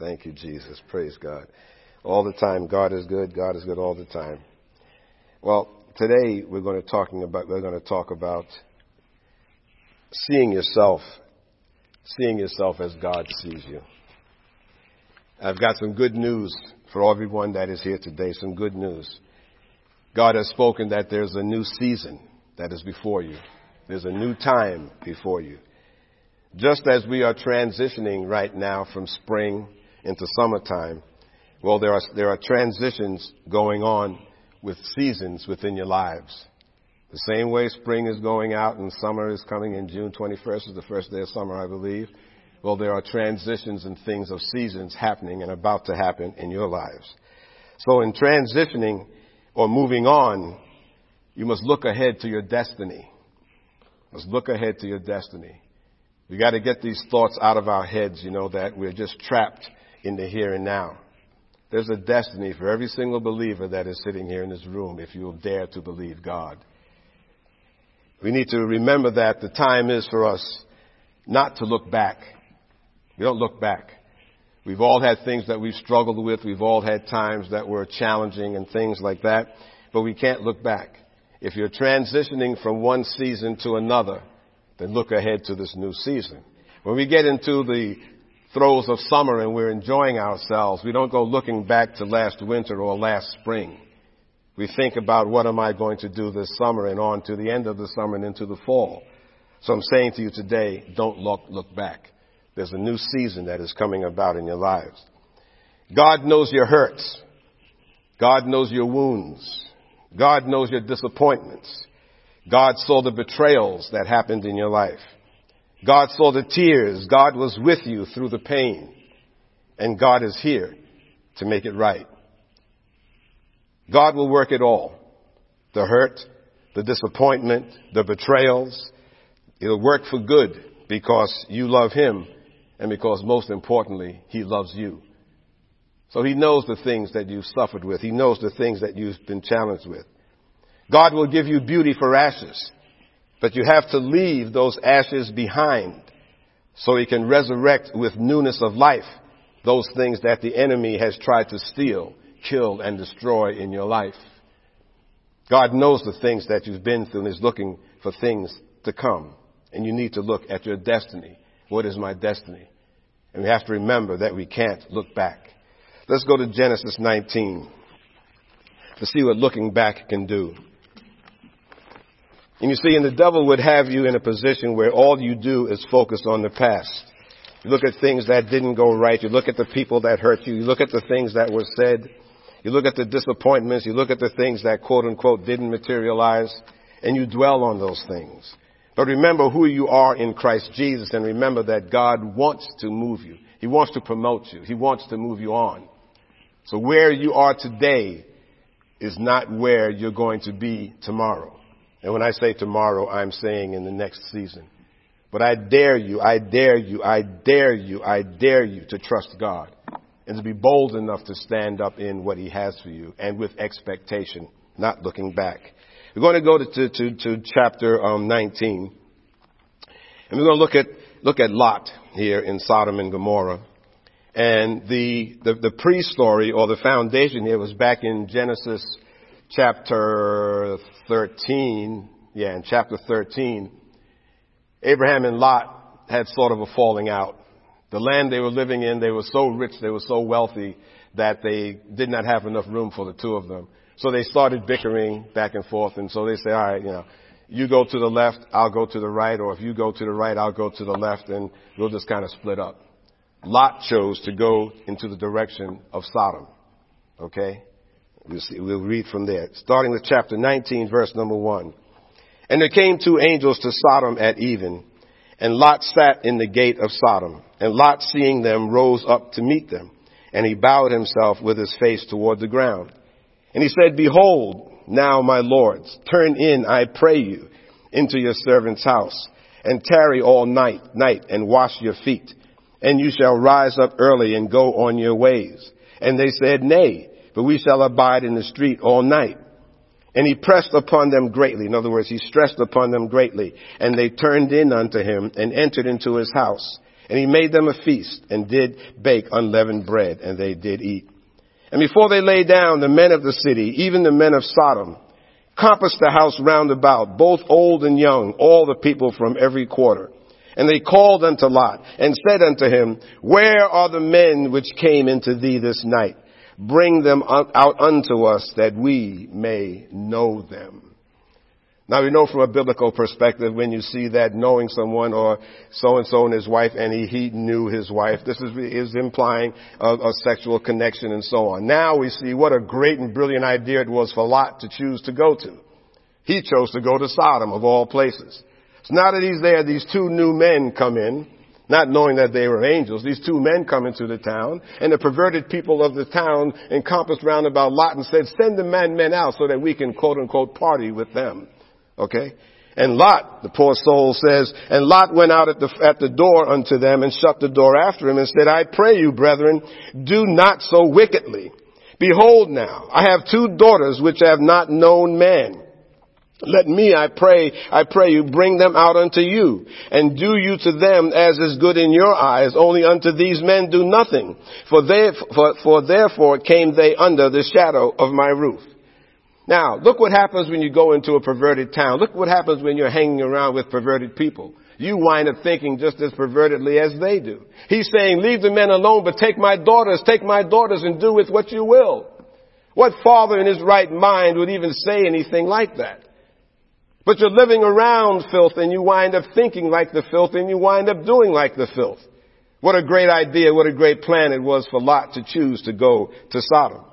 Thank you, Jesus. Praise God. All the time, God is good. God is good all the time. Well, today we're going to talking about we're going to talk about seeing yourself, seeing yourself as God sees you. I've got some good news for everyone that is here today. Some good news. God has spoken that there's a new season that is before you. There's a new time before you. Just as we are transitioning right now from spring into summertime, well, there are, there are transitions going on with seasons within your lives. The same way spring is going out and summer is coming in June 21st is the first day of summer, I believe. Well, there are transitions and things of seasons happening and about to happen in your lives. So in transitioning or moving on, you must look ahead to your destiny. You must look ahead to your destiny. We got to get these thoughts out of our heads, you know, that we're just trapped in the here and now. There's a destiny for every single believer that is sitting here in this room if you will dare to believe God. We need to remember that the time is for us not to look back. We don't look back. We've all had things that we've struggled with. We've all had times that were challenging and things like that. But we can't look back. If you're transitioning from one season to another, then look ahead to this new season. When we get into the throes of summer and we're enjoying ourselves, we don't go looking back to last winter or last spring. We think about what am I going to do this summer and on to the end of the summer and into the fall. So I'm saying to you today, don't look, look back. There's a new season that is coming about in your lives. God knows your hurts. God knows your wounds. God knows your disappointments. God saw the betrayals that happened in your life. God saw the tears. God was with you through the pain. And God is here to make it right. God will work it all. The hurt, the disappointment, the betrayals. It'll work for good because you love Him and because most importantly, He loves you. So He knows the things that you've suffered with. He knows the things that you've been challenged with. God will give you beauty for ashes. But you have to leave those ashes behind so he can resurrect with newness of life those things that the enemy has tried to steal, kill, and destroy in your life. God knows the things that you've been through and is looking for things to come. And you need to look at your destiny. What is my destiny? And we have to remember that we can't look back. Let's go to Genesis 19 to see what looking back can do. And you see, and the devil would have you in a position where all you do is focus on the past. You look at things that didn't go right. You look at the people that hurt you. You look at the things that were said. You look at the disappointments. You look at the things that quote unquote didn't materialize and you dwell on those things. But remember who you are in Christ Jesus and remember that God wants to move you. He wants to promote you. He wants to move you on. So where you are today is not where you're going to be tomorrow. And when I say tomorrow, I'm saying in the next season. But I dare you, I dare you, I dare you, I dare you to trust God and to be bold enough to stand up in what He has for you and with expectation, not looking back. We're going to go to, to, to to chapter um, 19 and we're going to look at, look at Lot here in Sodom and Gomorrah. And the, the, the pre-story or the foundation here was back in Genesis chapter 13, yeah, in chapter 13, Abraham and Lot had sort of a falling out. The land they were living in, they were so rich, they were so wealthy that they did not have enough room for the two of them. So they started bickering back and forth, and so they say, all right, you know, you go to the left, I'll go to the right, or if you go to the right, I'll go to the left, and we'll just kind of split up. Lot chose to go into the direction of Sodom. Okay? We'll, see, we'll read from there. Starting with chapter 19, verse number 1. And there came two angels to Sodom at even, and Lot sat in the gate of Sodom. And Lot, seeing them, rose up to meet them. And he bowed himself with his face toward the ground. And he said, Behold, now my lords, turn in, I pray you, into your servant's house, and tarry all night, night, and wash your feet. And you shall rise up early and go on your ways. And they said, Nay, but we shall abide in the street all night. And he pressed upon them greatly. In other words, he stressed upon them greatly. And they turned in unto him and entered into his house. And he made them a feast and did bake unleavened bread and they did eat. And before they lay down, the men of the city, even the men of Sodom, compassed the house round about, both old and young, all the people from every quarter. And they called unto Lot and said unto him, Where are the men which came into thee this night? Bring them out unto us that we may know them. Now we know from a biblical perspective when you see that knowing someone or so and so and his wife and he, he knew his wife, this is, is implying a, a sexual connection and so on. Now we see what a great and brilliant idea it was for Lot to choose to go to. He chose to go to Sodom of all places. So now that he's there, these two new men come in, not knowing that they were angels. These two men come into the town, and the perverted people of the town encompassed round about Lot and said, send the man men out so that we can quote unquote party with them. Okay? And Lot, the poor soul says, and Lot went out at the, at the door unto them and shut the door after him and said, I pray you, brethren, do not so wickedly. Behold now, I have two daughters which have not known man. Let me, I pray, I pray you, bring them out unto you, and do you to them as is good in your eyes. Only unto these men do nothing, for they, for, for therefore came they under the shadow of my roof. Now, look what happens when you go into a perverted town. Look what happens when you're hanging around with perverted people. You wind up thinking just as pervertedly as they do. He's saying, leave the men alone, but take my daughters, take my daughters and do with what you will. What father in his right mind would even say anything like that? But you're living around filth and you wind up thinking like the filth and you wind up doing like the filth. What a great idea, what a great plan it was for Lot to choose to go to Sodom.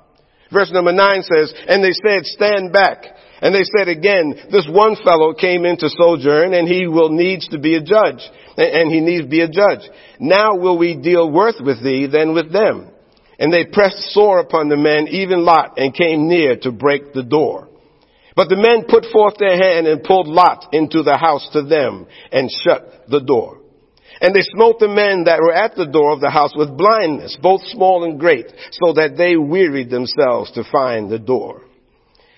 Verse number nine says, and they said, stand back. And they said again, this one fellow came in to sojourn and he will needs to be a judge. And he needs to be a judge. Now will we deal worse with thee than with them. And they pressed sore upon the men, even Lot, and came near to break the door. But the men put forth their hand and pulled Lot into the house to them and shut the door. And they smote the men that were at the door of the house with blindness, both small and great, so that they wearied themselves to find the door.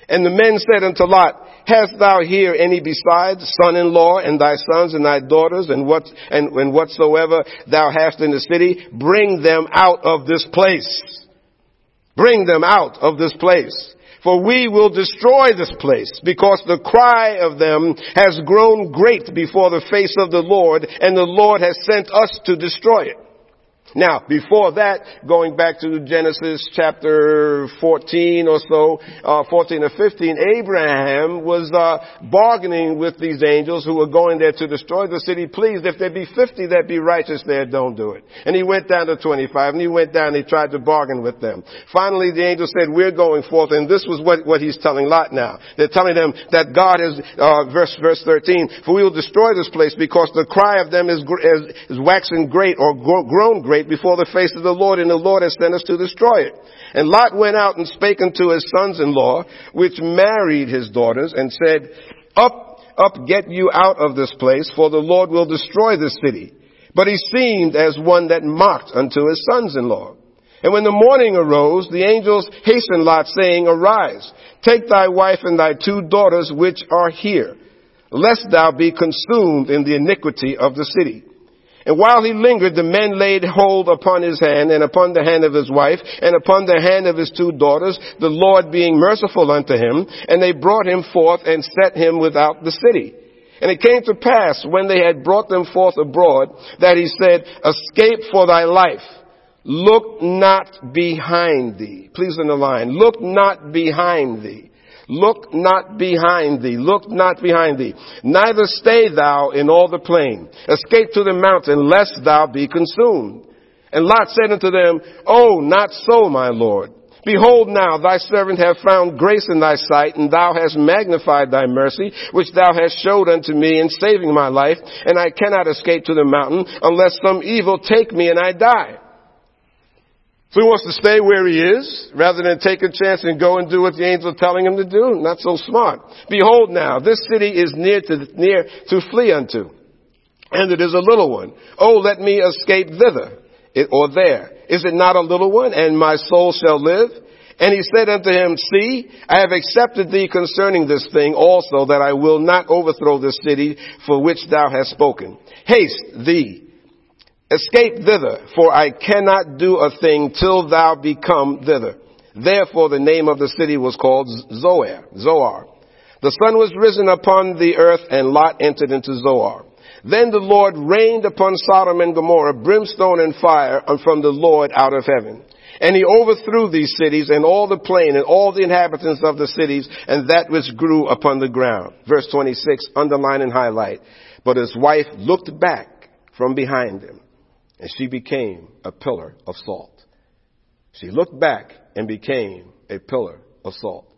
And the men said unto Lot, Hast thou here any besides son-in-law and thy sons and thy daughters and what and, and whatsoever thou hast in the city? Bring them out of this place. Bring them out of this place. For we will destroy this place, because the cry of them has grown great before the face of the Lord, and the Lord has sent us to destroy it. Now, before that, going back to Genesis chapter 14 or so, uh, 14 or 15, Abraham was uh, bargaining with these angels who were going there to destroy the city. Please, if there be 50 that be righteous there, don't do it. And he went down to 25, and he went down and he tried to bargain with them. Finally, the angel said, we're going forth, and this was what, what he's telling Lot now. They're telling them that God is, uh, verse, verse 13, for we will destroy this place because the cry of them is, is, is waxing great or grown great before the face of the Lord, and the Lord has sent us to destroy it. And Lot went out and spake unto his sons-in-law, which married his daughters, and said, Up, up, get you out of this place, for the Lord will destroy this city. But he seemed as one that mocked unto his sons-in-law. And when the morning arose, the angels hastened Lot, saying, Arise, take thy wife and thy two daughters which are here, lest thou be consumed in the iniquity of the city. And while he lingered, the men laid hold upon his hand and upon the hand of his wife and upon the hand of his two daughters, the Lord being merciful unto him, and they brought him forth and set him without the city. And it came to pass when they had brought them forth abroad that he said, escape for thy life. Look not behind thee. Please in the line. Look not behind thee. Look not behind thee. Look not behind thee. Neither stay thou in all the plain. Escape to the mountain, lest thou be consumed. And Lot said unto them, Oh, not so, my Lord. Behold now, thy servant hath found grace in thy sight, and thou hast magnified thy mercy, which thou hast showed unto me in saving my life, and I cannot escape to the mountain, unless some evil take me and I die. So he wants to stay where he is rather than take a chance and go and do what the angel is telling him to do. Not so smart. Behold now, this city is near to, near to flee unto. And it is a little one. Oh, let me escape thither it, or there. Is it not a little one and my soul shall live? And he said unto him, See, I have accepted thee concerning this thing also that I will not overthrow this city for which thou hast spoken. Haste thee Escape thither, for I cannot do a thing till thou become thither. Therefore the name of the city was called Zoar. Zoar. The sun was risen upon the earth and Lot entered into Zoar. Then the Lord rained upon Sodom and Gomorrah brimstone and fire from the Lord out of heaven. And he overthrew these cities and all the plain and all the inhabitants of the cities and that which grew upon the ground. Verse 26, underline and highlight. But his wife looked back from behind him and she became a pillar of salt. She looked back and became a pillar of salt.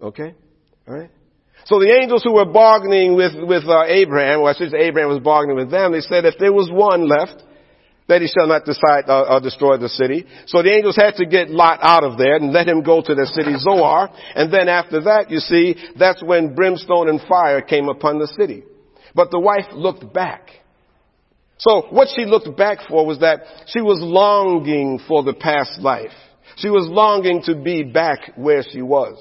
Okay? Alright? So the angels who were bargaining with, with uh, Abraham, or should Abraham was bargaining with them, they said if there was one left, that he shall not decide uh, uh, destroy the city. So the angels had to get Lot out of there and let him go to the city Zoar. And then after that, you see, that's when brimstone and fire came upon the city. But the wife looked back. So what she looked back for was that she was longing for the past life. She was longing to be back where she was.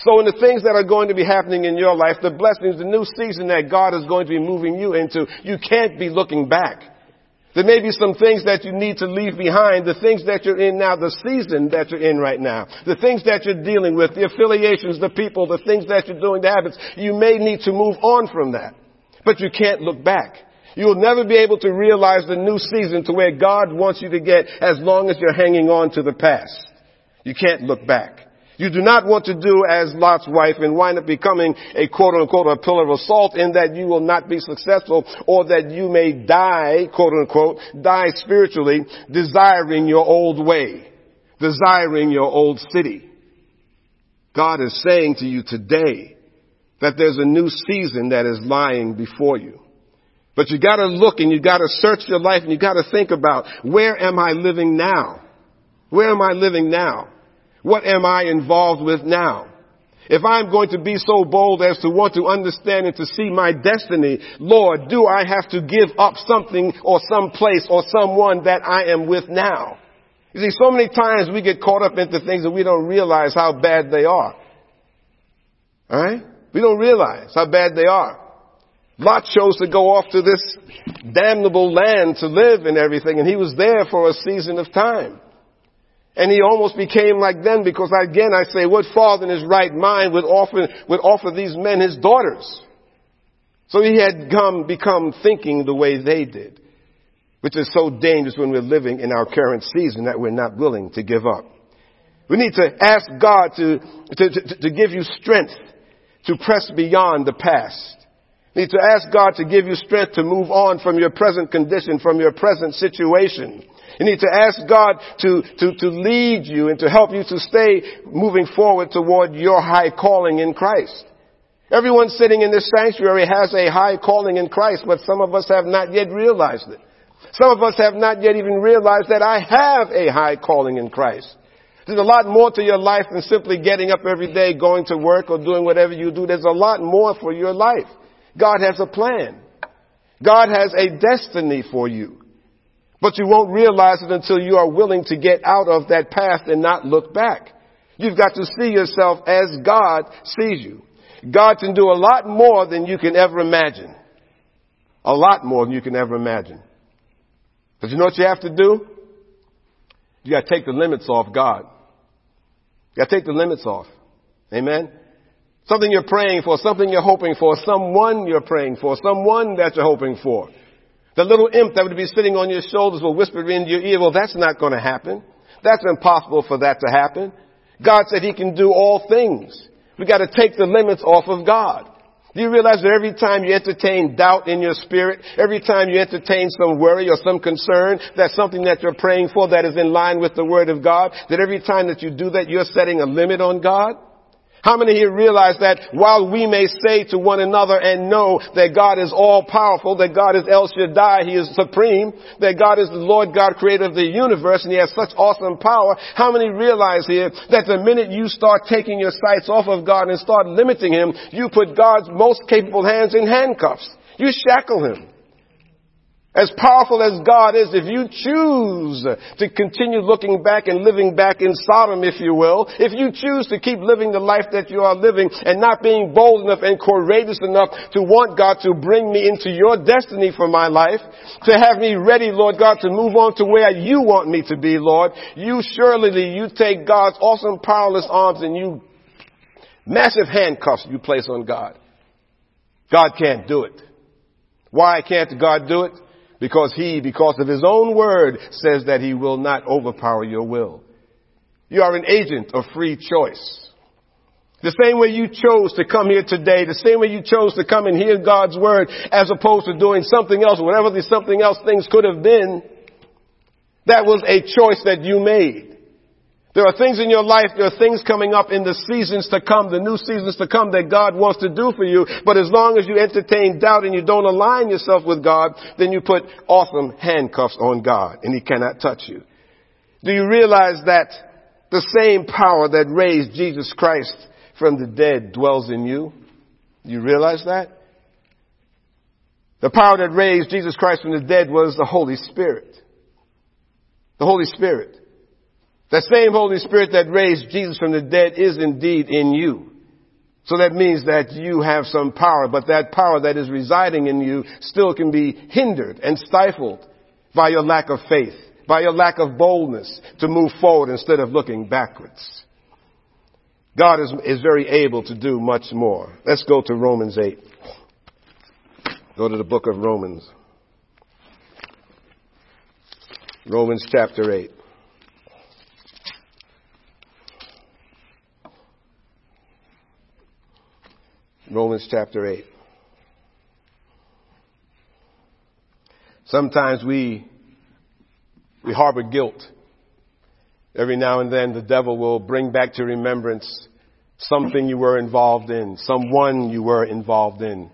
So in the things that are going to be happening in your life, the blessings, the new season that God is going to be moving you into, you can't be looking back. There may be some things that you need to leave behind, the things that you're in now, the season that you're in right now, the things that you're dealing with, the affiliations, the people, the things that you're doing, the habits. You may need to move on from that. But you can't look back. You'll never be able to realize the new season to where God wants you to get as long as you're hanging on to the past. You can't look back. You do not want to do as Lot's wife and wind up becoming a quote unquote a pillar of salt in that you will not be successful or that you may die, quote unquote, die spiritually, desiring your old way, desiring your old city. God is saying to you today that there's a new season that is lying before you. But you gotta look and you gotta search your life and you gotta think about where am I living now? Where am I living now? What am I involved with now? If I'm going to be so bold as to want to understand and to see my destiny, Lord, do I have to give up something or some place or someone that I am with now? You see, so many times we get caught up into things and we don't realize how bad they are. Alright? We don't realize how bad they are. Lot chose to go off to this damnable land to live and everything, and he was there for a season of time. And he almost became like them because again I say, what father in his right mind would offer, would offer these men his daughters? So he had come, become thinking the way they did, which is so dangerous when we're living in our current season that we're not willing to give up. We need to ask God to, to, to, to give you strength to press beyond the past. You need to ask God to give you strength to move on from your present condition, from your present situation. You need to ask God to, to, to lead you and to help you to stay moving forward toward your high calling in Christ. Everyone sitting in this sanctuary has a high calling in Christ, but some of us have not yet realized it. Some of us have not yet even realized that I have a high calling in Christ. There's a lot more to your life than simply getting up every day, going to work or doing whatever you do. There's a lot more for your life. God has a plan. God has a destiny for you. But you won't realize it until you are willing to get out of that path and not look back. You've got to see yourself as God sees you. God can do a lot more than you can ever imagine. A lot more than you can ever imagine. But you know what you have to do? You gotta take the limits off God. You gotta take the limits off. Amen? Something you're praying for, something you're hoping for, someone you're praying for, someone that you're hoping for. The little imp that would be sitting on your shoulders will whisper into your ear, well, that's not going to happen. That's impossible for that to happen. God said he can do all things. We got to take the limits off of God. Do you realize that every time you entertain doubt in your spirit, every time you entertain some worry or some concern, that's something that you're praying for that is in line with the Word of God, that every time that you do that, you're setting a limit on God? How many here realize that while we may say to one another and know that God is all powerful, that God is El Shaddai, He is supreme, that God is the Lord God creator of the universe and He has such awesome power, how many realize here that the minute you start taking your sights off of God and start limiting Him, you put God's most capable hands in handcuffs. You shackle Him. As powerful as God is, if you choose to continue looking back and living back in Sodom, if you will, if you choose to keep living the life that you are living and not being bold enough and courageous enough to want God to bring me into your destiny for my life, to have me ready, Lord God, to move on to where you want me to be, Lord, you surely, you take God's awesome powerless arms and you massive handcuffs you place on God. God can't do it. Why can't God do it? Because he, because of his own word, says that he will not overpower your will. You are an agent of free choice. The same way you chose to come here today, the same way you chose to come and hear God's word as opposed to doing something else, whatever the something else things could have been, that was a choice that you made. There are things in your life, there are things coming up in the seasons to come, the new seasons to come that God wants to do for you. But as long as you entertain doubt and you don't align yourself with God, then you put awesome handcuffs on God and He cannot touch you. Do you realize that the same power that raised Jesus Christ from the dead dwells in you? You realize that? The power that raised Jesus Christ from the dead was the Holy Spirit. The Holy Spirit. That same Holy Spirit that raised Jesus from the dead is indeed in you. So that means that you have some power, but that power that is residing in you still can be hindered and stifled by your lack of faith, by your lack of boldness to move forward instead of looking backwards. God is, is very able to do much more. Let's go to Romans 8. Go to the book of Romans. Romans chapter 8. Romans chapter 8. Sometimes we, we harbor guilt. Every now and then the devil will bring back to remembrance something you were involved in, someone you were involved in.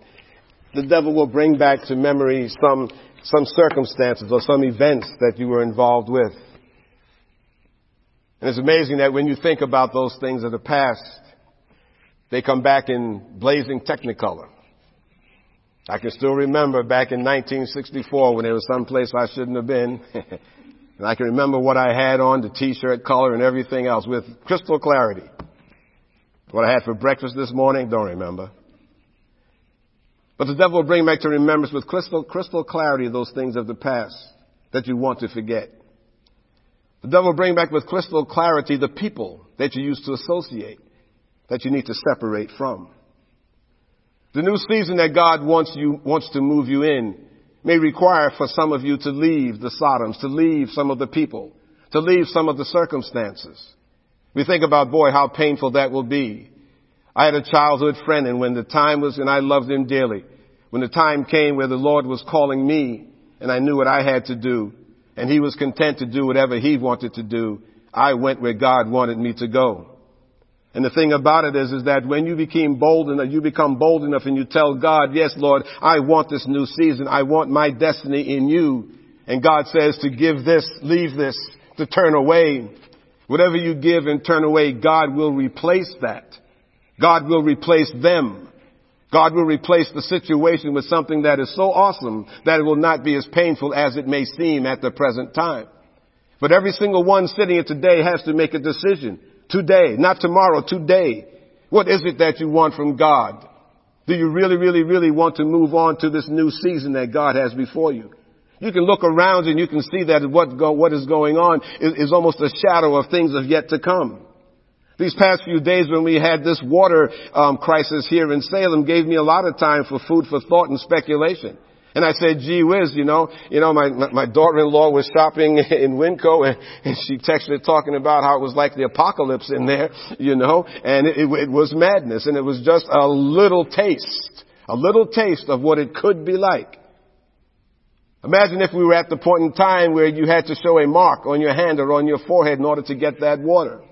The devil will bring back to memory some, some circumstances or some events that you were involved with. And it's amazing that when you think about those things of the past, they come back in blazing technicolor. I can still remember back in 1964 when there was some place I shouldn't have been. and I can remember what I had on, the t-shirt color and everything else with crystal clarity. What I had for breakfast this morning, don't remember. But the devil will bring back to remembrance with crystal, crystal clarity those things of the past that you want to forget. The devil will bring back with crystal clarity the people that you used to associate that you need to separate from. The new season that God wants you, wants to move you in may require for some of you to leave the Sodoms, to leave some of the people, to leave some of the circumstances. We think about, boy, how painful that will be. I had a childhood friend and when the time was, and I loved him dearly, when the time came where the Lord was calling me and I knew what I had to do and he was content to do whatever he wanted to do, I went where God wanted me to go. And the thing about it is, is that when you became bold enough, you become bold enough and you tell God, yes, Lord, I want this new season. I want my destiny in you. And God says to give this, leave this, to turn away. Whatever you give and turn away, God will replace that. God will replace them. God will replace the situation with something that is so awesome that it will not be as painful as it may seem at the present time. But every single one sitting here today has to make a decision. Today, not tomorrow, today. What is it that you want from God? Do you really, really, really want to move on to this new season that God has before you? You can look around and you can see that what, go, what is going on is, is almost a shadow of things of yet to come. These past few days when we had this water um, crisis here in Salem gave me a lot of time for food for thought and speculation. And I said, gee whiz, you know, you know, my, my daughter-in-law was shopping in Winco and, and she texted talking about how it was like the apocalypse in there, you know, and it, it, it was madness and it was just a little taste, a little taste of what it could be like. Imagine if we were at the point in time where you had to show a mark on your hand or on your forehead in order to get that water.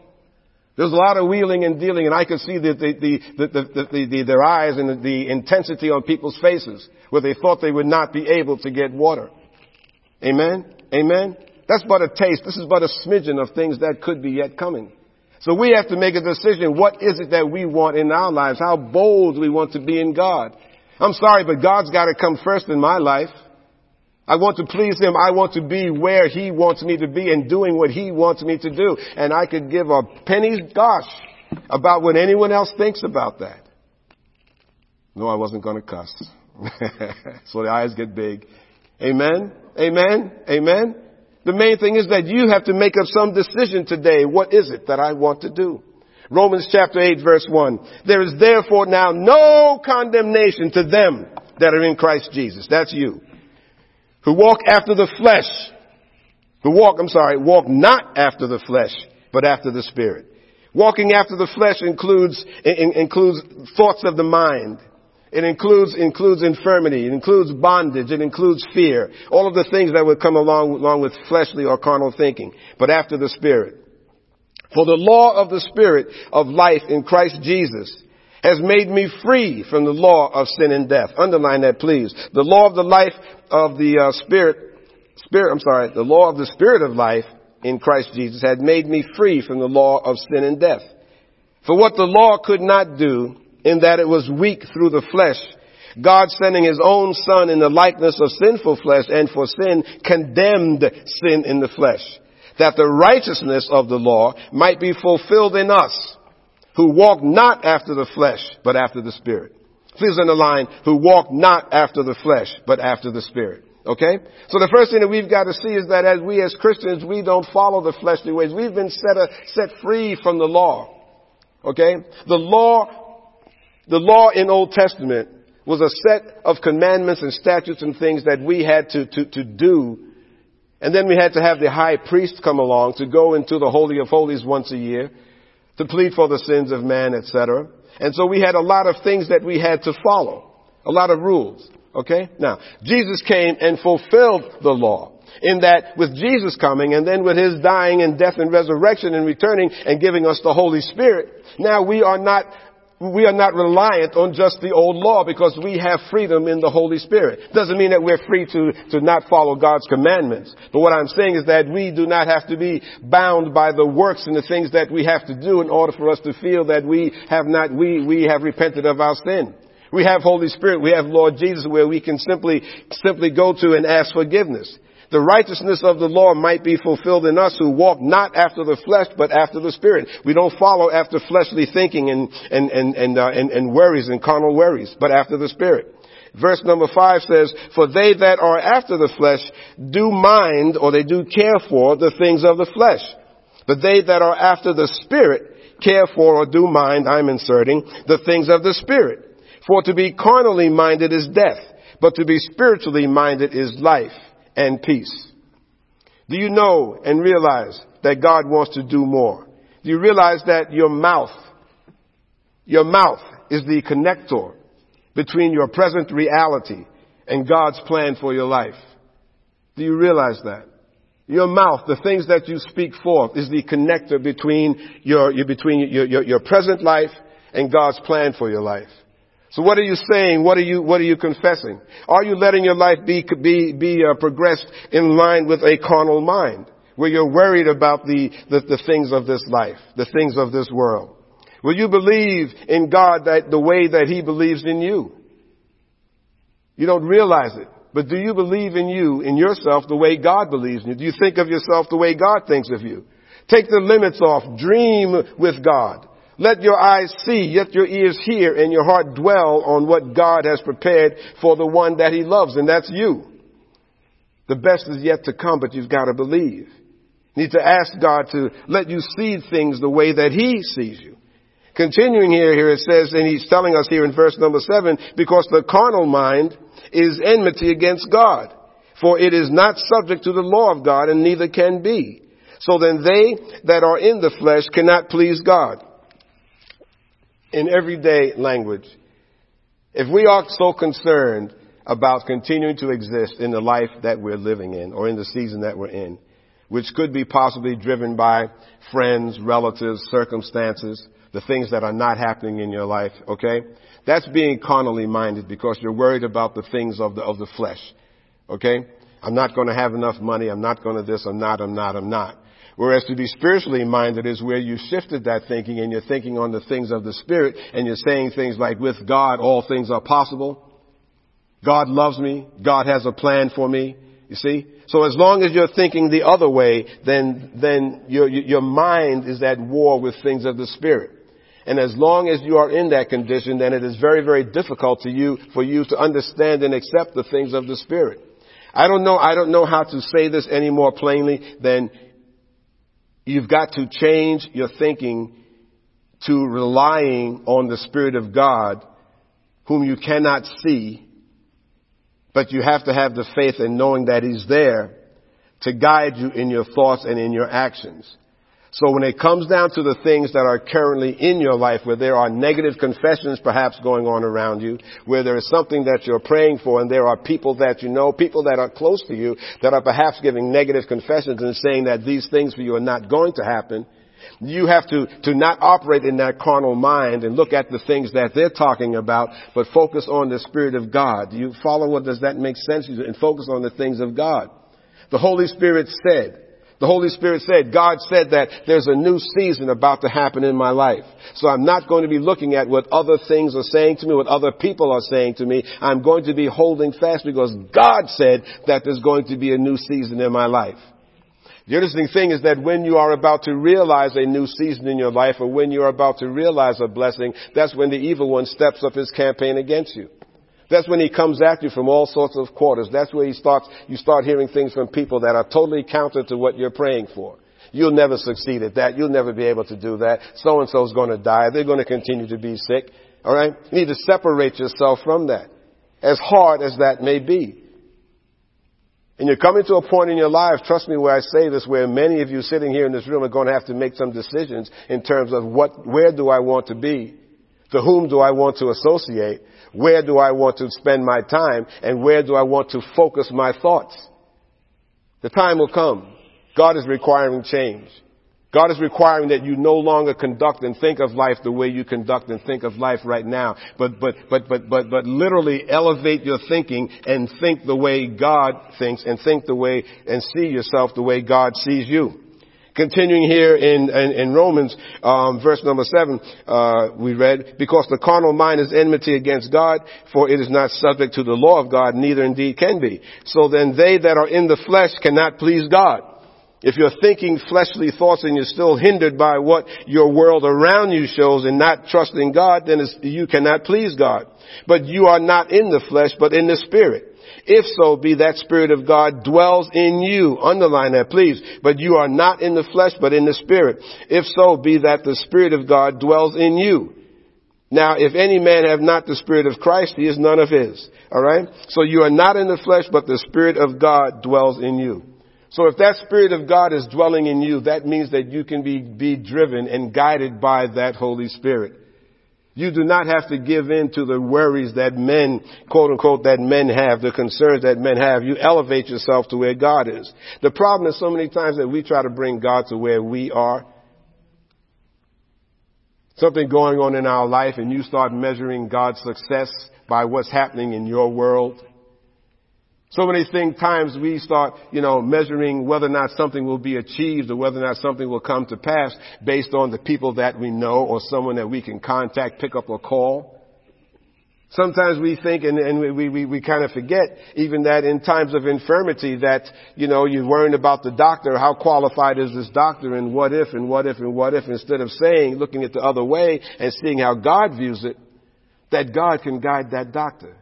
There's a lot of wheeling and dealing, and I could see the, the, the, the their eyes and the intensity on people's faces where they thought they would not be able to get water. Amen? Amen? That's but a taste. This is but a smidgen of things that could be yet coming. So we have to make a decision. What is it that we want in our lives? How bold we want to be in God? I'm sorry, but God's got to come first in my life. I want to please Him. I want to be where He wants me to be and doing what He wants me to do. And I could give a penny's gosh about what anyone else thinks about that. No, I wasn't going to cuss. so the eyes get big. Amen. Amen. Amen. The main thing is that you have to make up some decision today. What is it that I want to do? Romans chapter 8 verse 1. There is therefore now no condemnation to them that are in Christ Jesus. That's you. Who walk after the flesh. Who walk, I'm sorry, walk not after the flesh, but after the Spirit. Walking after the flesh includes, includes thoughts of the mind. It includes, includes infirmity. It includes bondage. It includes fear. All of the things that would come along, along with fleshly or carnal thinking. But after the Spirit. For the law of the Spirit of life in Christ Jesus has made me free from the law of sin and death. Underline that please. The law of the life of the uh, Spirit, Spirit, I'm sorry, the law of the Spirit of life in Christ Jesus had made me free from the law of sin and death. For what the law could not do, in that it was weak through the flesh. God sending his own son in the likeness of sinful flesh and for sin condemned sin in the flesh. That the righteousness of the law might be fulfilled in us who walk not after the flesh, but after the spirit. Please underline, who walk not after the flesh, but after the spirit. Okay? So the first thing that we've got to see is that as we as Christians, we don't follow the fleshly ways. We've been set, a, set free from the law. Okay? The law the law in Old Testament was a set of commandments and statutes and things that we had to, to, to do. And then we had to have the high priest come along to go into the Holy of Holies once a year to plead for the sins of man, etc. And so we had a lot of things that we had to follow. A lot of rules. Okay? Now, Jesus came and fulfilled the law. In that with Jesus coming and then with His dying and death and resurrection and returning and giving us the Holy Spirit, now we are not we are not reliant on just the old law because we have freedom in the Holy Spirit. Doesn't mean that we're free to, to not follow God's commandments. But what I'm saying is that we do not have to be bound by the works and the things that we have to do in order for us to feel that we have not, we, we have repented of our sin. We have Holy Spirit. We have Lord Jesus where we can simply, simply go to and ask forgiveness the righteousness of the law might be fulfilled in us who walk not after the flesh, but after the Spirit. We don't follow after fleshly thinking and, and, and, and, uh, and, and worries and carnal worries, but after the Spirit. Verse number five says, For they that are after the flesh do mind or they do care for the things of the flesh. But they that are after the Spirit care for or do mind, I'm inserting, the things of the Spirit. For to be carnally minded is death, but to be spiritually minded is life and peace. Do you know and realize that God wants to do more? Do you realize that your mouth, your mouth is the connector between your present reality and God's plan for your life? Do you realize that? Your mouth, the things that you speak forth, is the connector between your, between your, your, your present life and God's plan for your life. So what are you saying? What are you, what are you confessing? Are you letting your life be, be, be uh, progressed in line with a carnal mind? Where you're worried about the, the, the things of this life, the things of this world. Will you believe in God that the way that He believes in you? You don't realize it. But do you believe in you, in yourself, the way God believes in you? Do you think of yourself the way God thinks of you? Take the limits off. Dream with God. Let your eyes see, let your ears hear, and your heart dwell on what God has prepared for the one that He loves, and that's you. The best is yet to come, but you've got to believe. You need to ask God to let you see things the way that He sees you. Continuing here, here it says, and He's telling us here in verse number seven, because the carnal mind is enmity against God, for it is not subject to the law of God, and neither can be. So then they that are in the flesh cannot please God in everyday language, if we are so concerned about continuing to exist in the life that we're living in or in the season that we're in, which could be possibly driven by friends, relatives, circumstances, the things that are not happening in your life, okay? That's being carnally minded because you're worried about the things of the, of the flesh, okay? I'm not going to have enough money. I'm not going to this. I'm not. I'm not. I'm not. Whereas to be spiritually minded is where you shifted that thinking and you're thinking on the things of the Spirit and you're saying things like, with God, all things are possible. God loves me. God has a plan for me. You see? So as long as you're thinking the other way, then, then your, your mind is at war with things of the Spirit. And as long as you are in that condition, then it is very, very difficult to you, for you to understand and accept the things of the Spirit. I don't know, I don't know how to say this any more plainly than you've got to change your thinking to relying on the Spirit of God, whom you cannot see, but you have to have the faith in knowing that He's there to guide you in your thoughts and in your actions. So when it comes down to the things that are currently in your life, where there are negative confessions perhaps going on around you, where there is something that you're praying for and there are people that you know, people that are close to you, that are perhaps giving negative confessions and saying that these things for you are not going to happen, you have to, to not operate in that carnal mind and look at the things that they're talking about, but focus on the Spirit of God. You follow what does that make sense? And focus on the things of God. The Holy Spirit said, the Holy Spirit said, God said that there's a new season about to happen in my life. So I'm not going to be looking at what other things are saying to me, what other people are saying to me. I'm going to be holding fast because God said that there's going to be a new season in my life. The interesting thing is that when you are about to realize a new season in your life or when you are about to realize a blessing, that's when the evil one steps up his campaign against you. That's when he comes at you from all sorts of quarters. That's where he starts, you start hearing things from people that are totally counter to what you're praying for. You'll never succeed at that. You'll never be able to do that. So and so is going to die. They're going to continue to be sick. All right? You need to separate yourself from that. As hard as that may be. And you're coming to a point in your life, trust me where I say this, where many of you sitting here in this room are going to have to make some decisions in terms of what, where do I want to be? To whom do I want to associate? Where do I want to spend my time? And where do I want to focus my thoughts? The time will come. God is requiring change. God is requiring that you no longer conduct and think of life the way you conduct and think of life right now, but, but, but, but, but, but literally elevate your thinking and think the way God thinks and think the way and see yourself the way God sees you. Continuing here in, in, in Romans, um, verse number seven, uh, we read, because the carnal mind is enmity against God, for it is not subject to the law of God, neither indeed can be. So then they that are in the flesh cannot please God. If you're thinking fleshly thoughts and you're still hindered by what your world around you shows and not trusting God, then you cannot please God. But you are not in the flesh, but in the spirit. If so be that Spirit of God dwells in you. Underline that, please. But you are not in the flesh, but in the Spirit. If so be that the Spirit of God dwells in you. Now, if any man have not the Spirit of Christ, he is none of his. Alright? So you are not in the flesh, but the Spirit of God dwells in you. So if that Spirit of God is dwelling in you, that means that you can be, be driven and guided by that Holy Spirit. You do not have to give in to the worries that men, quote unquote, that men have, the concerns that men have. You elevate yourself to where God is. The problem is so many times that we try to bring God to where we are. Something going on in our life and you start measuring God's success by what's happening in your world. So many things, times we start, you know, measuring whether or not something will be achieved or whether or not something will come to pass based on the people that we know or someone that we can contact, pick up a call. Sometimes we think and, and we, we, we kind of forget even that in times of infirmity that, you know, you're worrying about the doctor, how qualified is this doctor and what if and what if and what if instead of saying, looking at the other way and seeing how God views it, that God can guide that doctor.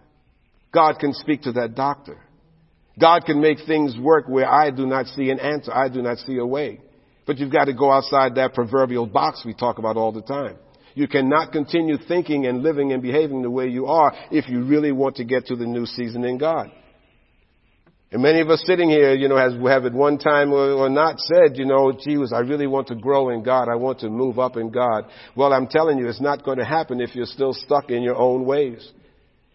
God can speak to that doctor. God can make things work where I do not see an answer. I do not see a way. But you've got to go outside that proverbial box we talk about all the time. You cannot continue thinking and living and behaving the way you are if you really want to get to the new season in God. And many of us sitting here, you know, has, have at one time or, or not said, you know, Jesus, I really want to grow in God. I want to move up in God. Well, I'm telling you, it's not going to happen if you're still stuck in your own ways.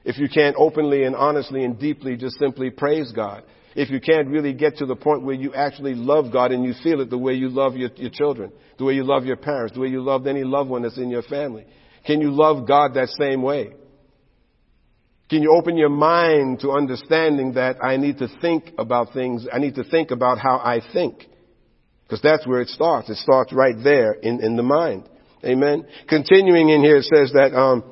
If you can't openly and honestly and deeply just simply praise God. If you can't really get to the point where you actually love God and you feel it the way you love your, your children, the way you love your parents, the way you love any loved one that's in your family. Can you love God that same way? Can you open your mind to understanding that I need to think about things, I need to think about how I think? Because that's where it starts. It starts right there in, in the mind. Amen. Continuing in here, it says that, um,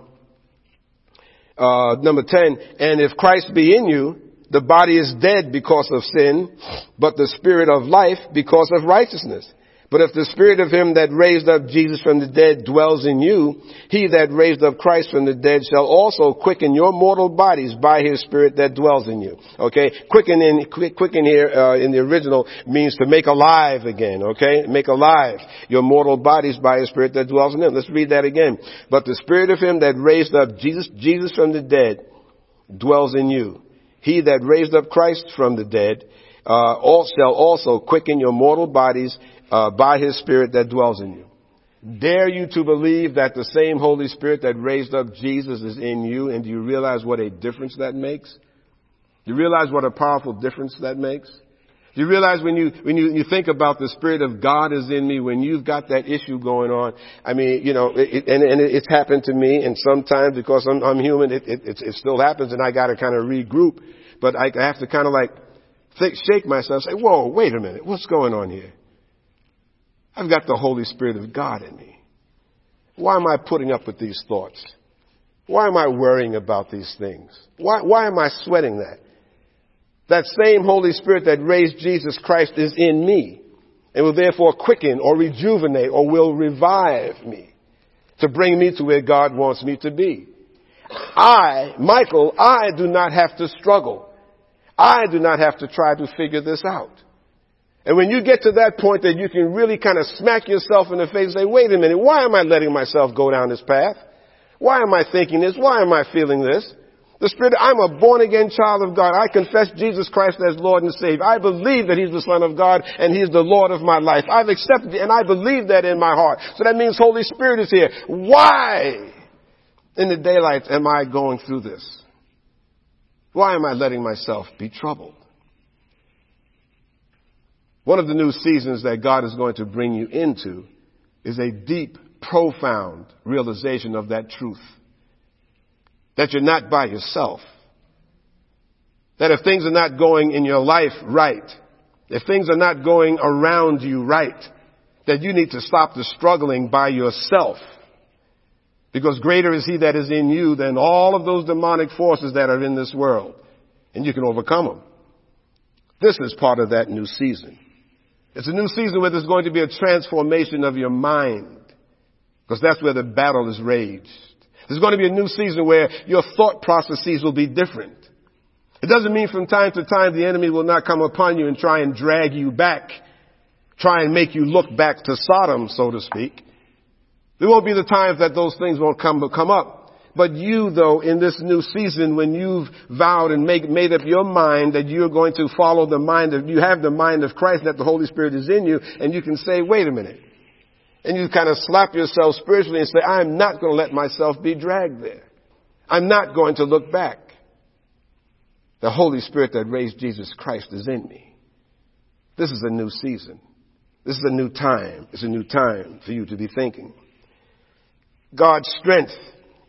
uh, number 10, and if Christ be in you, the body is dead because of sin, but the spirit of life because of righteousness. But if the spirit of him that raised up Jesus from the dead dwells in you, he that raised up Christ from the dead shall also quicken your mortal bodies by his spirit that dwells in you. Okay? Quicken in, quicken here, uh, in the original means to make alive again. Okay? Make alive your mortal bodies by his spirit that dwells in them. Let's read that again. But the spirit of him that raised up Jesus, Jesus from the dead dwells in you. He that raised up Christ from the dead, uh, shall also quicken your mortal bodies uh, by his spirit that dwells in you. Dare you to believe that the same Holy Spirit that raised up Jesus is in you and do you realize what a difference that makes? Do you realize what a powerful difference that makes? Do you realize when you, when you, you think about the Spirit of God is in me, when you've got that issue going on, I mean, you know, it, and, and it's happened to me and sometimes because I'm, I'm human, it, it, it still happens and I gotta kind of regroup, but I have to kind of like think, shake myself, say, whoa, wait a minute, what's going on here? I've got the Holy Spirit of God in me. Why am I putting up with these thoughts? Why am I worrying about these things? Why, why am I sweating that? That same Holy Spirit that raised Jesus Christ is in me and will therefore quicken or rejuvenate or will revive me to bring me to where God wants me to be. I, Michael, I do not have to struggle. I do not have to try to figure this out. And when you get to that point that you can really kind of smack yourself in the face and say, wait a minute, why am I letting myself go down this path? Why am I thinking this? Why am I feeling this? The Spirit, I'm a born again child of God. I confess Jesus Christ as Lord and Savior. I believe that He's the Son of God and He's the Lord of my life. I've accepted it and I believe that in my heart. So that means Holy Spirit is here. Why in the daylight am I going through this? Why am I letting myself be troubled? One of the new seasons that God is going to bring you into is a deep, profound realization of that truth. That you're not by yourself. That if things are not going in your life right, if things are not going around you right, that you need to stop the struggling by yourself. Because greater is he that is in you than all of those demonic forces that are in this world. And you can overcome them. This is part of that new season. It's a new season where there's going to be a transformation of your mind. Because that's where the battle is raged. There's going to be a new season where your thought processes will be different. It doesn't mean from time to time the enemy will not come upon you and try and drag you back. Try and make you look back to Sodom, so to speak. There won't be the times that those things won't come, come up. But you though, in this new season, when you've vowed and make, made up your mind that you're going to follow the mind of, you have the mind of Christ, that the Holy Spirit is in you, and you can say, wait a minute. And you kind of slap yourself spiritually and say, I'm not going to let myself be dragged there. I'm not going to look back. The Holy Spirit that raised Jesus Christ is in me. This is a new season. This is a new time. It's a new time for you to be thinking. God's strength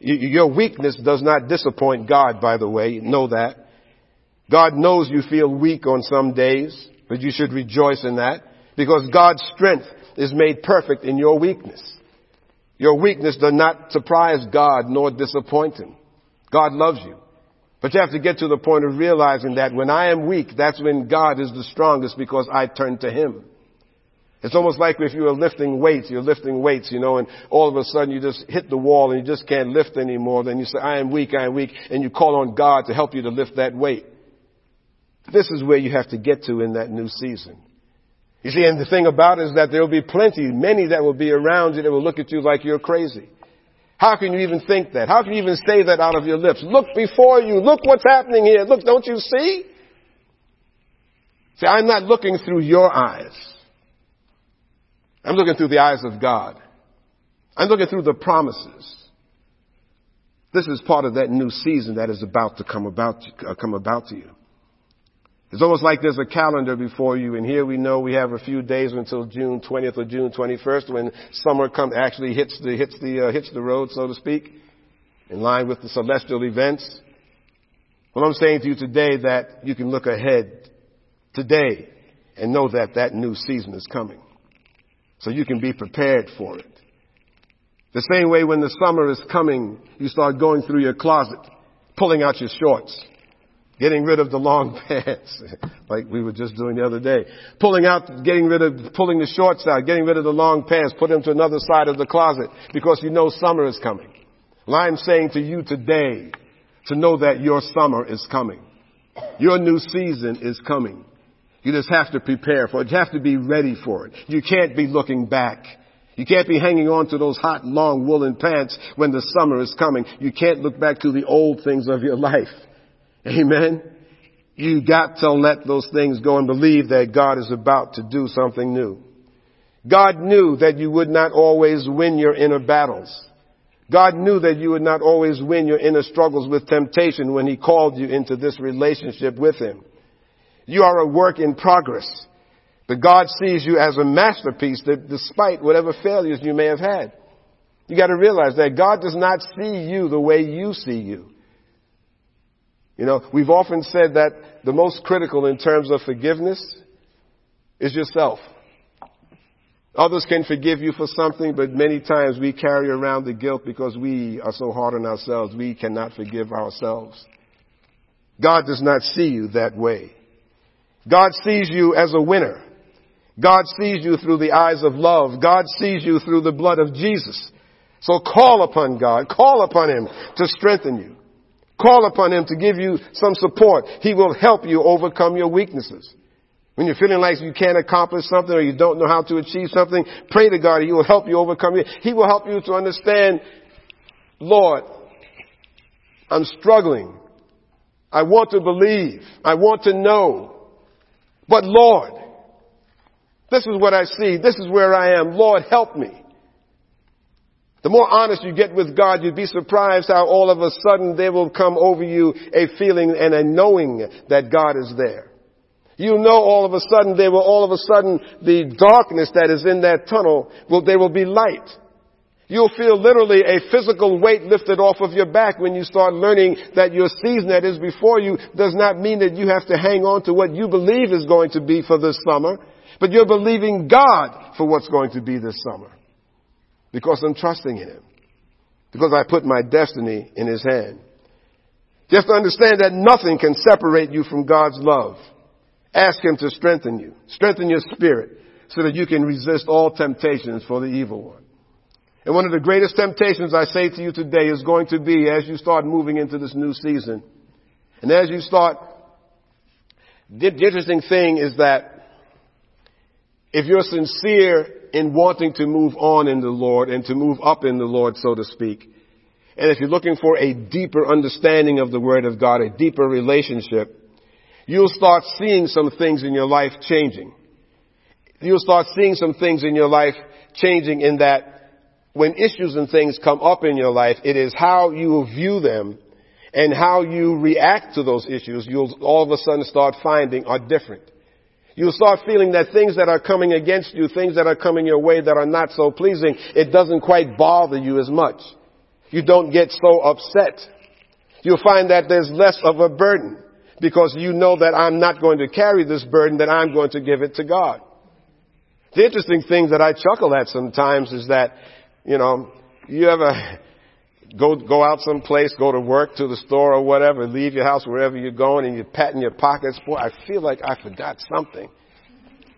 your weakness does not disappoint God, by the way. Know that. God knows you feel weak on some days, but you should rejoice in that because God's strength is made perfect in your weakness. Your weakness does not surprise God nor disappoint Him. God loves you. But you have to get to the point of realizing that when I am weak, that's when God is the strongest because I turn to Him. It's almost like if you were lifting weights, you're lifting weights, you know, and all of a sudden you just hit the wall and you just can't lift anymore. Then you say, I am weak, I am weak, and you call on God to help you to lift that weight. This is where you have to get to in that new season. You see, and the thing about it is that there will be plenty, many that will be around you that will look at you like you're crazy. How can you even think that? How can you even say that out of your lips? Look before you. Look what's happening here. Look, don't you see? See, I'm not looking through your eyes. I'm looking through the eyes of God. I'm looking through the promises. This is part of that new season that is about to come about, uh, come about to you. It's almost like there's a calendar before you, and here we know we have a few days until June 20th or June 21st when summer comes, actually hits the, hits the, uh, hits the road, so to speak, in line with the celestial events. Well, I'm saying to you today that you can look ahead today and know that that new season is coming so you can be prepared for it. The same way when the summer is coming, you start going through your closet, pulling out your shorts, Getting rid of the long pants, like we were just doing the other day. Pulling out, getting rid of, pulling the shorts out, getting rid of the long pants, put them to another side of the closet because you know summer is coming. Well, I'm saying to you today to know that your summer is coming. Your new season is coming. You just have to prepare for it. You have to be ready for it. You can't be looking back. You can't be hanging on to those hot, long woolen pants when the summer is coming. You can't look back to the old things of your life. Amen. You got to let those things go and believe that God is about to do something new. God knew that you would not always win your inner battles. God knew that you would not always win your inner struggles with temptation when He called you into this relationship with Him. You are a work in progress. But God sees you as a masterpiece that despite whatever failures you may have had. You gotta realize that God does not see you the way you see you. You know, we've often said that the most critical in terms of forgiveness is yourself. Others can forgive you for something, but many times we carry around the guilt because we are so hard on ourselves. We cannot forgive ourselves. God does not see you that way. God sees you as a winner. God sees you through the eyes of love. God sees you through the blood of Jesus. So call upon God. Call upon Him to strengthen you. Call upon Him to give you some support. He will help you overcome your weaknesses. When you're feeling like you can't accomplish something or you don't know how to achieve something, pray to God. He will help you overcome it. He will help you to understand, Lord, I'm struggling. I want to believe. I want to know. But Lord, this is what I see. This is where I am. Lord, help me. The more honest you get with God, you'd be surprised how all of a sudden there will come over you a feeling and a knowing that God is there. You know all of a sudden there will all of a sudden the darkness that is in that tunnel will, there will be light. You'll feel literally a physical weight lifted off of your back when you start learning that your season that is before you does not mean that you have to hang on to what you believe is going to be for this summer. But you're believing God for what's going to be this summer. Because I'm trusting in Him. Because I put my destiny in His hand. To understand that nothing can separate you from God's love. Ask Him to strengthen you. Strengthen your spirit so that you can resist all temptations for the evil one. And one of the greatest temptations I say to you today is going to be as you start moving into this new season. And as you start, the interesting thing is that if you're sincere in wanting to move on in the Lord and to move up in the Lord, so to speak, and if you're looking for a deeper understanding of the Word of God, a deeper relationship, you'll start seeing some things in your life changing. You'll start seeing some things in your life changing in that when issues and things come up in your life, it is how you view them and how you react to those issues you'll all of a sudden start finding are different. You'll start feeling that things that are coming against you, things that are coming your way that are not so pleasing, it doesn't quite bother you as much. You don't get so upset. You'll find that there's less of a burden because you know that I'm not going to carry this burden, that I'm going to give it to God. The interesting thing that I chuckle at sometimes is that, you know, you ever go go out someplace, go to work, to the store or whatever, leave your house wherever you're going, and you're patting your pockets. Boy, I feel like I forgot something.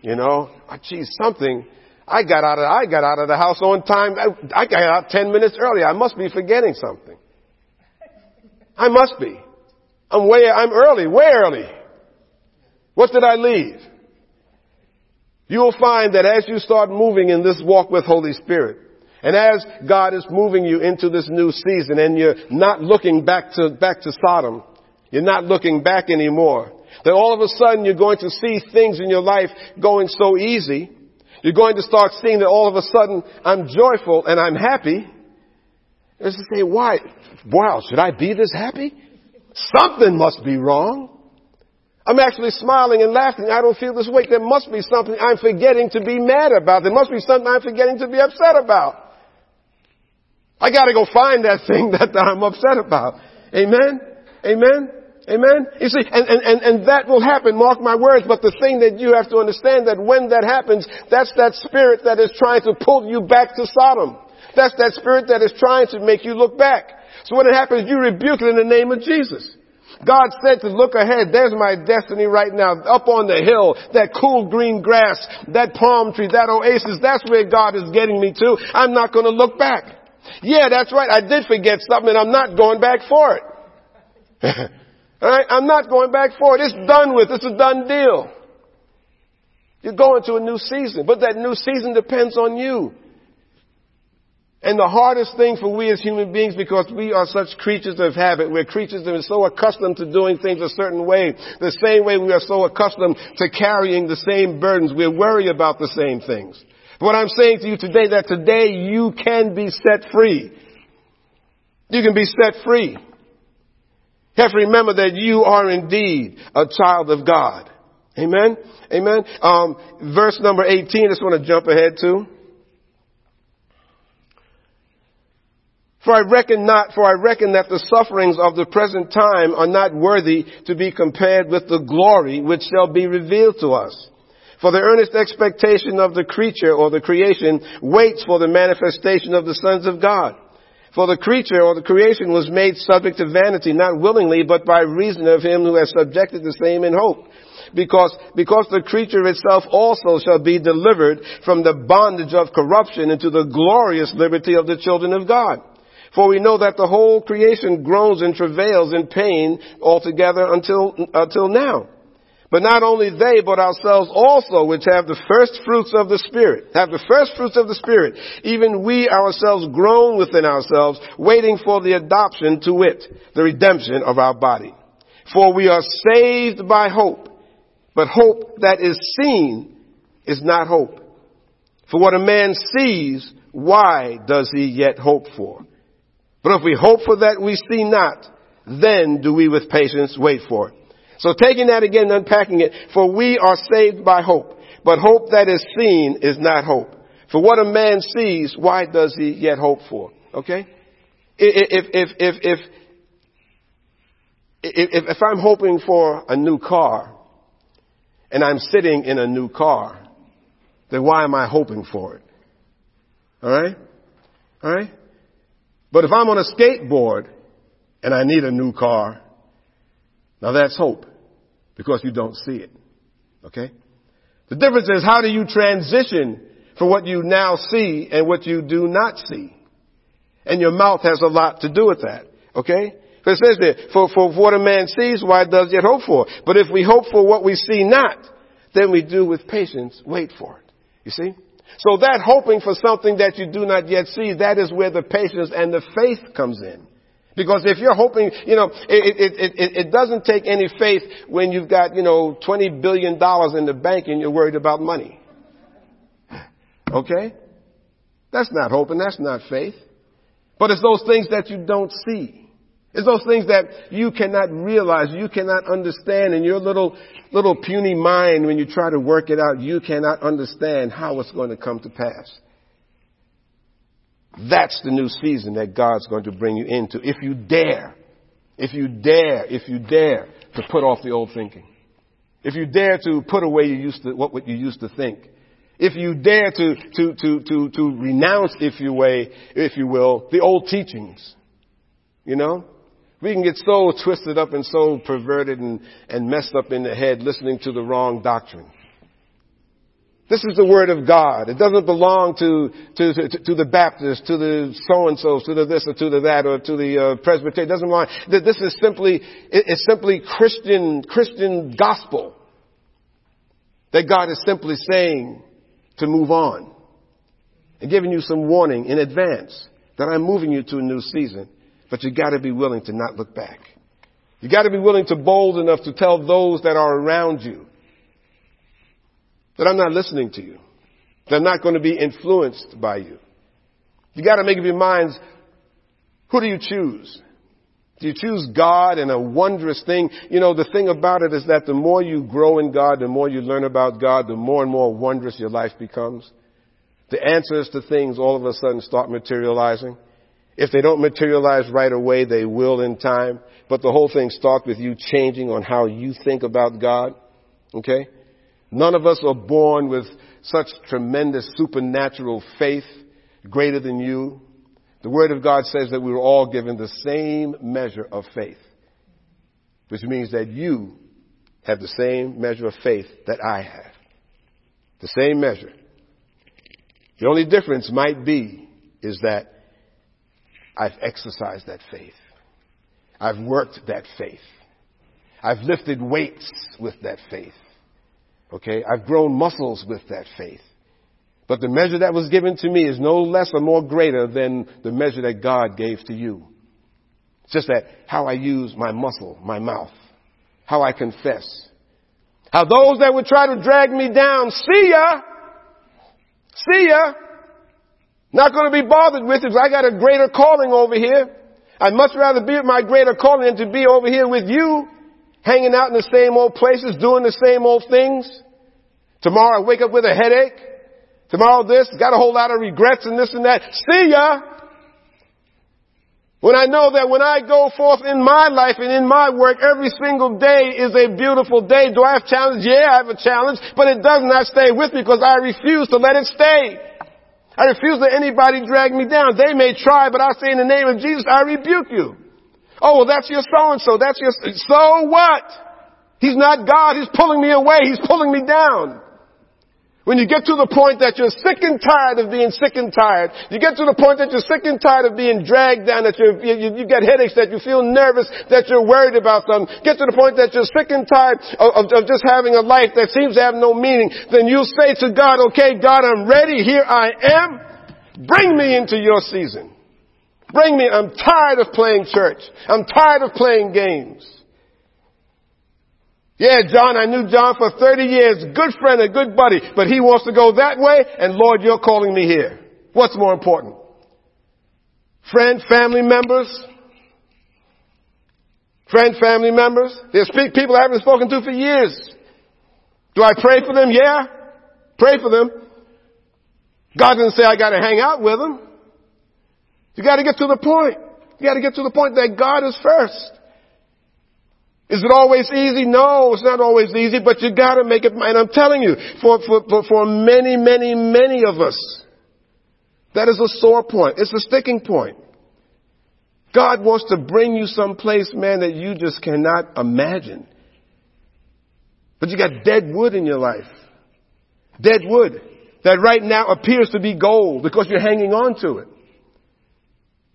You know, oh, geez, something. I got out of I got out of the house on time. I, I got out ten minutes early. I must be forgetting something. I must be. I'm way. I'm early. Way early. What did I leave? You will find that as you start moving in this walk with Holy Spirit, and as God is moving you into this new season and you're not looking back to, back to Sodom, you're not looking back anymore, then all of a sudden you're going to see things in your life going so easy. You're going to start seeing that all of a sudden I'm joyful and I'm happy. And to say, why? Wow, should I be this happy? Something must be wrong. I'm actually smiling and laughing. I don't feel this way. There must be something I'm forgetting to be mad about. There must be something I'm forgetting to be upset about. I gotta go find that thing that I'm upset about. Amen? Amen? Amen? You see, and, and, and, and that will happen, mark my words, but the thing that you have to understand that when that happens, that's that spirit that is trying to pull you back to Sodom. That's that spirit that is trying to make you look back. So when it happens, you rebuke it in the name of Jesus. God said to look ahead. There's my destiny right now. Up on the hill, that cool green grass, that palm tree, that oasis, that's where God is getting me to. I'm not going to look back. Yeah, that's right. I did forget something and I'm not going back for it. Alright? I'm not going back for it. It's done with. It's a done deal. You're going to a new season, but that new season depends on you. And the hardest thing for we as human beings, because we are such creatures of habit, we're creatures that are so accustomed to doing things a certain way, the same way we are so accustomed to carrying the same burdens, we worry about the same things. But what I'm saying to you today, that today you can be set free. You can be set free. You have to remember that you are indeed a child of God. Amen? Amen? Um, verse number 18, I just want to jump ahead to. For I reckon not, for I reckon that the sufferings of the present time are not worthy to be compared with the glory which shall be revealed to us. For the earnest expectation of the creature or the creation waits for the manifestation of the sons of God. For the creature or the creation was made subject to vanity, not willingly, but by reason of him who has subjected the same in hope. Because, because the creature itself also shall be delivered from the bondage of corruption into the glorious liberty of the children of God. For we know that the whole creation groans and travails in pain altogether until, until now. But not only they, but ourselves also, which have the first fruits of the Spirit, have the first fruits of the Spirit, even we ourselves groan within ourselves, waiting for the adoption to wit, the redemption of our body. For we are saved by hope, but hope that is seen is not hope. For what a man sees, why does he yet hope for? But if we hope for that we see not, then do we with patience wait for it. So taking that again, and unpacking it, for we are saved by hope. But hope that is seen is not hope. For what a man sees, why does he yet hope for? Okay? If, if, if, if, if, if I'm hoping for a new car, and I'm sitting in a new car, then why am I hoping for it? Alright? Alright? But if I'm on a skateboard and I need a new car, now that's hope because you don't see it. Okay? The difference is how do you transition from what you now see and what you do not see? And your mouth has a lot to do with that. Okay? It says there, for, for what a man sees, why does yet hope for? But if we hope for what we see not, then we do with patience wait for it. You see? So that hoping for something that you do not yet see, that is where the patience and the faith comes in. Because if you're hoping, you know, it, it, it, it doesn't take any faith when you've got, you know, $20 billion in the bank and you're worried about money. Okay? That's not hoping. That's not faith. But it's those things that you don't see. It's those things that you cannot realize, you cannot understand in your little, little puny mind when you try to work it out, you cannot understand how it's going to come to pass. That's the new season that God's going to bring you into. If you dare, if you dare, if you dare to put off the old thinking. If you dare to put away you used to, what you used to think. If you dare to, to, to, to, to renounce, if you way, if you will, the old teachings. You know? We can get so twisted up and so perverted and, and messed up in the head listening to the wrong doctrine. This is the word of God. It doesn't belong to, to, to, to the Baptists, to the so-and-sos, to the this or to the that or to the uh, Presbyterian. It doesn't belong. This is simply, it's simply Christian, Christian gospel. That God is simply saying to move on. And giving you some warning in advance that I'm moving you to a new season. But you gotta be willing to not look back. You gotta be willing to bold enough to tell those that are around you that I'm not listening to you. That I'm not going to be influenced by you. You gotta make up your minds, who do you choose? Do you choose God and a wondrous thing? You know, the thing about it is that the more you grow in God, the more you learn about God, the more and more wondrous your life becomes. The answers to things all of a sudden start materializing. If they don't materialize right away, they will in time. But the whole thing starts with you changing on how you think about God. Okay? None of us are born with such tremendous supernatural faith greater than you. The Word of God says that we were all given the same measure of faith. which means that you have the same measure of faith that I have. The same measure. The only difference might be is that I've exercised that faith. I've worked that faith. I've lifted weights with that faith. Okay? I've grown muscles with that faith. But the measure that was given to me is no less or more greater than the measure that God gave to you. It's just that how I use my muscle, my mouth, how I confess. How those that would try to drag me down, see ya, see ya, not going to be bothered with it I got a greater calling over here. I'd much rather be at my greater calling than to be over here with you, hanging out in the same old places, doing the same old things. Tomorrow I wake up with a headache. Tomorrow this, got a whole lot of regrets and this and that. See ya! When I know that when I go forth in my life and in my work, every single day is a beautiful day. Do I have challenge? Yeah, I have a challenge, but it does not stay with me because I refuse to let it stay. I refuse to let anybody drag me down. They may try, but I say in the name of Jesus, I rebuke you. Oh, well, that's your so and so. That's your, so what? He's not God. He's pulling me away. He's pulling me down. When you get to the point that you're sick and tired of being sick and tired, you get to the point that you're sick and tired of being dragged down, that you you, you get headaches, that you feel nervous, that you're worried about them, get to the point that you're sick and tired of, of, of just having a life that seems to have no meaning, then you'll say to God, okay, God, I'm ready, here I am, bring me into your season. Bring me, I'm tired of playing church. I'm tired of playing games. Yeah, John, I knew John for 30 years, good friend, a good buddy, but he wants to go that way, and Lord, you're calling me here. What's more important? Friend, family members? Friend, family members? There's people I haven't spoken to for years. Do I pray for them? Yeah. Pray for them. God doesn't say I gotta hang out with them. You gotta get to the point. You gotta get to the point that God is first. Is it always easy? No, it's not always easy, but you gotta make it, and I'm telling you, for, for, for, for many, many, many of us, that is a sore point. It's a sticking point. God wants to bring you someplace, man, that you just cannot imagine. But you got dead wood in your life. Dead wood that right now appears to be gold because you're hanging on to it.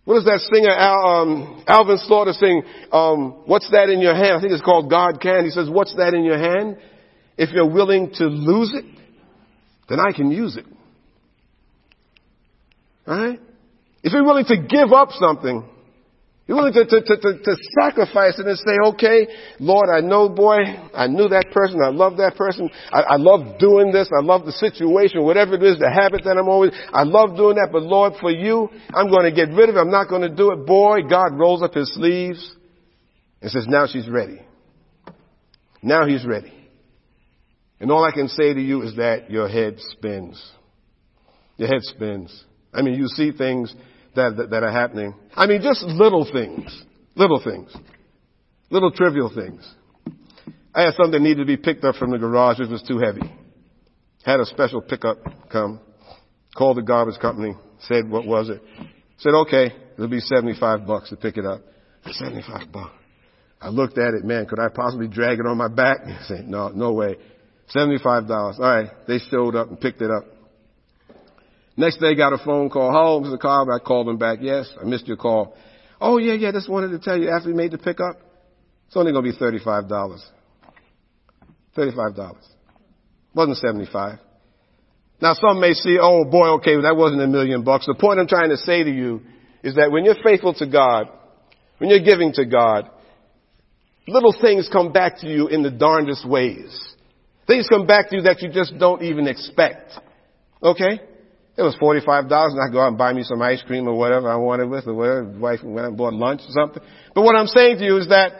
What does that singer Al, um, Alvin Slaughter sing? Um, what's that in your hand? I think it's called God Can. He says, "What's that in your hand? If you're willing to lose it, then I can use it." All right? If you're willing to give up something, you're willing to, to, to, to, sacrifice it and say, okay, Lord, I know, boy, I knew that person. I love that person. I, I love doing this. I love the situation, whatever it is, the habit that I'm always, I love doing that. But Lord, for you, I'm going to get rid of it. I'm not going to do it. Boy, God rolls up his sleeves and says, now she's ready. Now he's ready. And all I can say to you is that your head spins. Your head spins. I mean, you see things that, that, that are happening. I mean, just little things. Little things. Little trivial things. I had something that needed to be picked up from the garage. It was too heavy. Had a special pickup come. Called the garbage company. Said, what was it? Said, okay, it'll be 75 bucks to pick it up. 75 bucks. I looked at it, man, could I possibly drag it on my back? I said, no, no way. $75. All right. They showed up and picked it up. Next day, got a phone call. How old was the car? I called him back. Yes, I missed your call. Oh, yeah, yeah, just wanted to tell you after we made the pickup, it's only going to be $35. $35. Wasn't 75. Now some may see, oh boy, okay, that wasn't a million bucks. The point I'm trying to say to you is that when you're faithful to God, when you're giving to God, little things come back to you in the darndest ways. Things come back to you that you just don't even expect. Okay? It was $45 and I go out and buy me some ice cream or whatever I wanted with or whatever. Wife went and bought lunch or something. But what I'm saying to you is that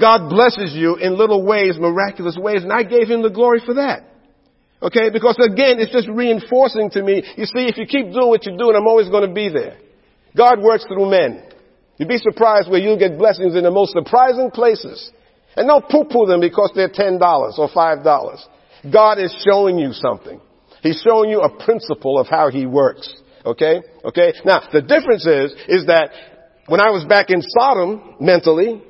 God blesses you in little ways, miraculous ways, and I gave Him the glory for that. Okay? Because again, it's just reinforcing to me, you see, if you keep doing what you're doing, I'm always going to be there. God works through men. You'd be surprised where you'll get blessings in the most surprising places. And don't poo-poo them because they're $10 or $5. God is showing you something. He's showing you a principle of how he works. Okay? Okay? Now, the difference is, is that when I was back in Sodom mentally,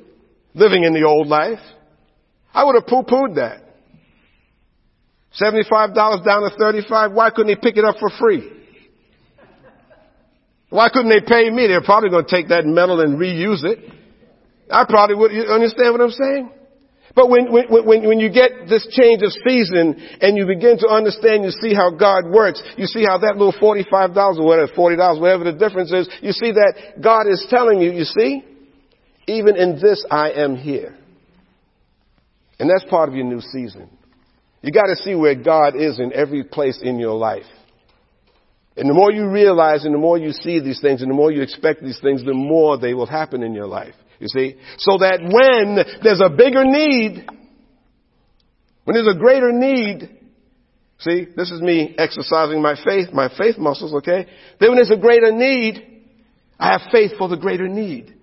living in the old life. I would have poo-pooed that. $75 down to 35 why couldn't he pick it up for free? Why couldn't they pay me? They're probably going to take that metal and reuse it. I probably would, you understand what I'm saying? But when, when, when, when you get this change of season and you begin to understand, you see how God works, you see how that little $45 or whatever, $40, whatever the difference is, you see that God is telling you, you see, even in this I am here. And that's part of your new season. You gotta see where God is in every place in your life. And the more you realize and the more you see these things and the more you expect these things, the more they will happen in your life. You see? So that when there's a bigger need, when there's a greater need, see, this is me exercising my faith, my faith muscles, okay? Then when there's a greater need, I have faith for the greater need.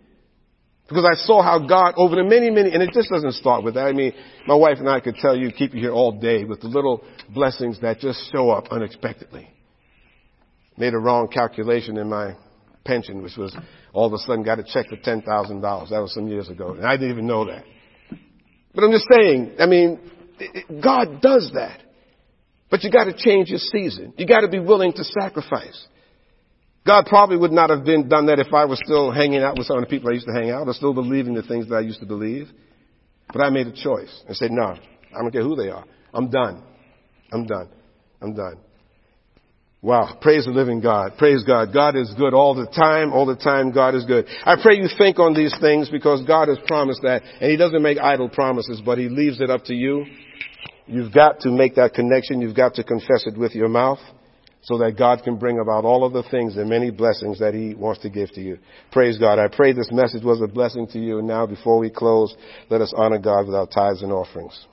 Because I saw how God, over the many, many, and it just doesn't start with that. I mean, my wife and I could tell you, keep you here all day with the little blessings that just show up unexpectedly made a wrong calculation in my pension, which was all of a sudden got a check for $10,000. That was some years ago. And I didn't even know that. But I'm just saying, I mean, God does that. But you gotta change your season. You gotta be willing to sacrifice. God probably would not have been done that if I was still hanging out with some of the people I used to hang out or still believing the things that I used to believe. But I made a choice and said, no, I don't care who they are. I'm done. I'm done. I'm done. Wow. Praise the living God. Praise God. God is good all the time. All the time God is good. I pray you think on these things because God has promised that and He doesn't make idle promises, but He leaves it up to you. You've got to make that connection. You've got to confess it with your mouth so that God can bring about all of the things and many blessings that He wants to give to you. Praise God. I pray this message was a blessing to you. And now before we close, let us honor God with our tithes and offerings.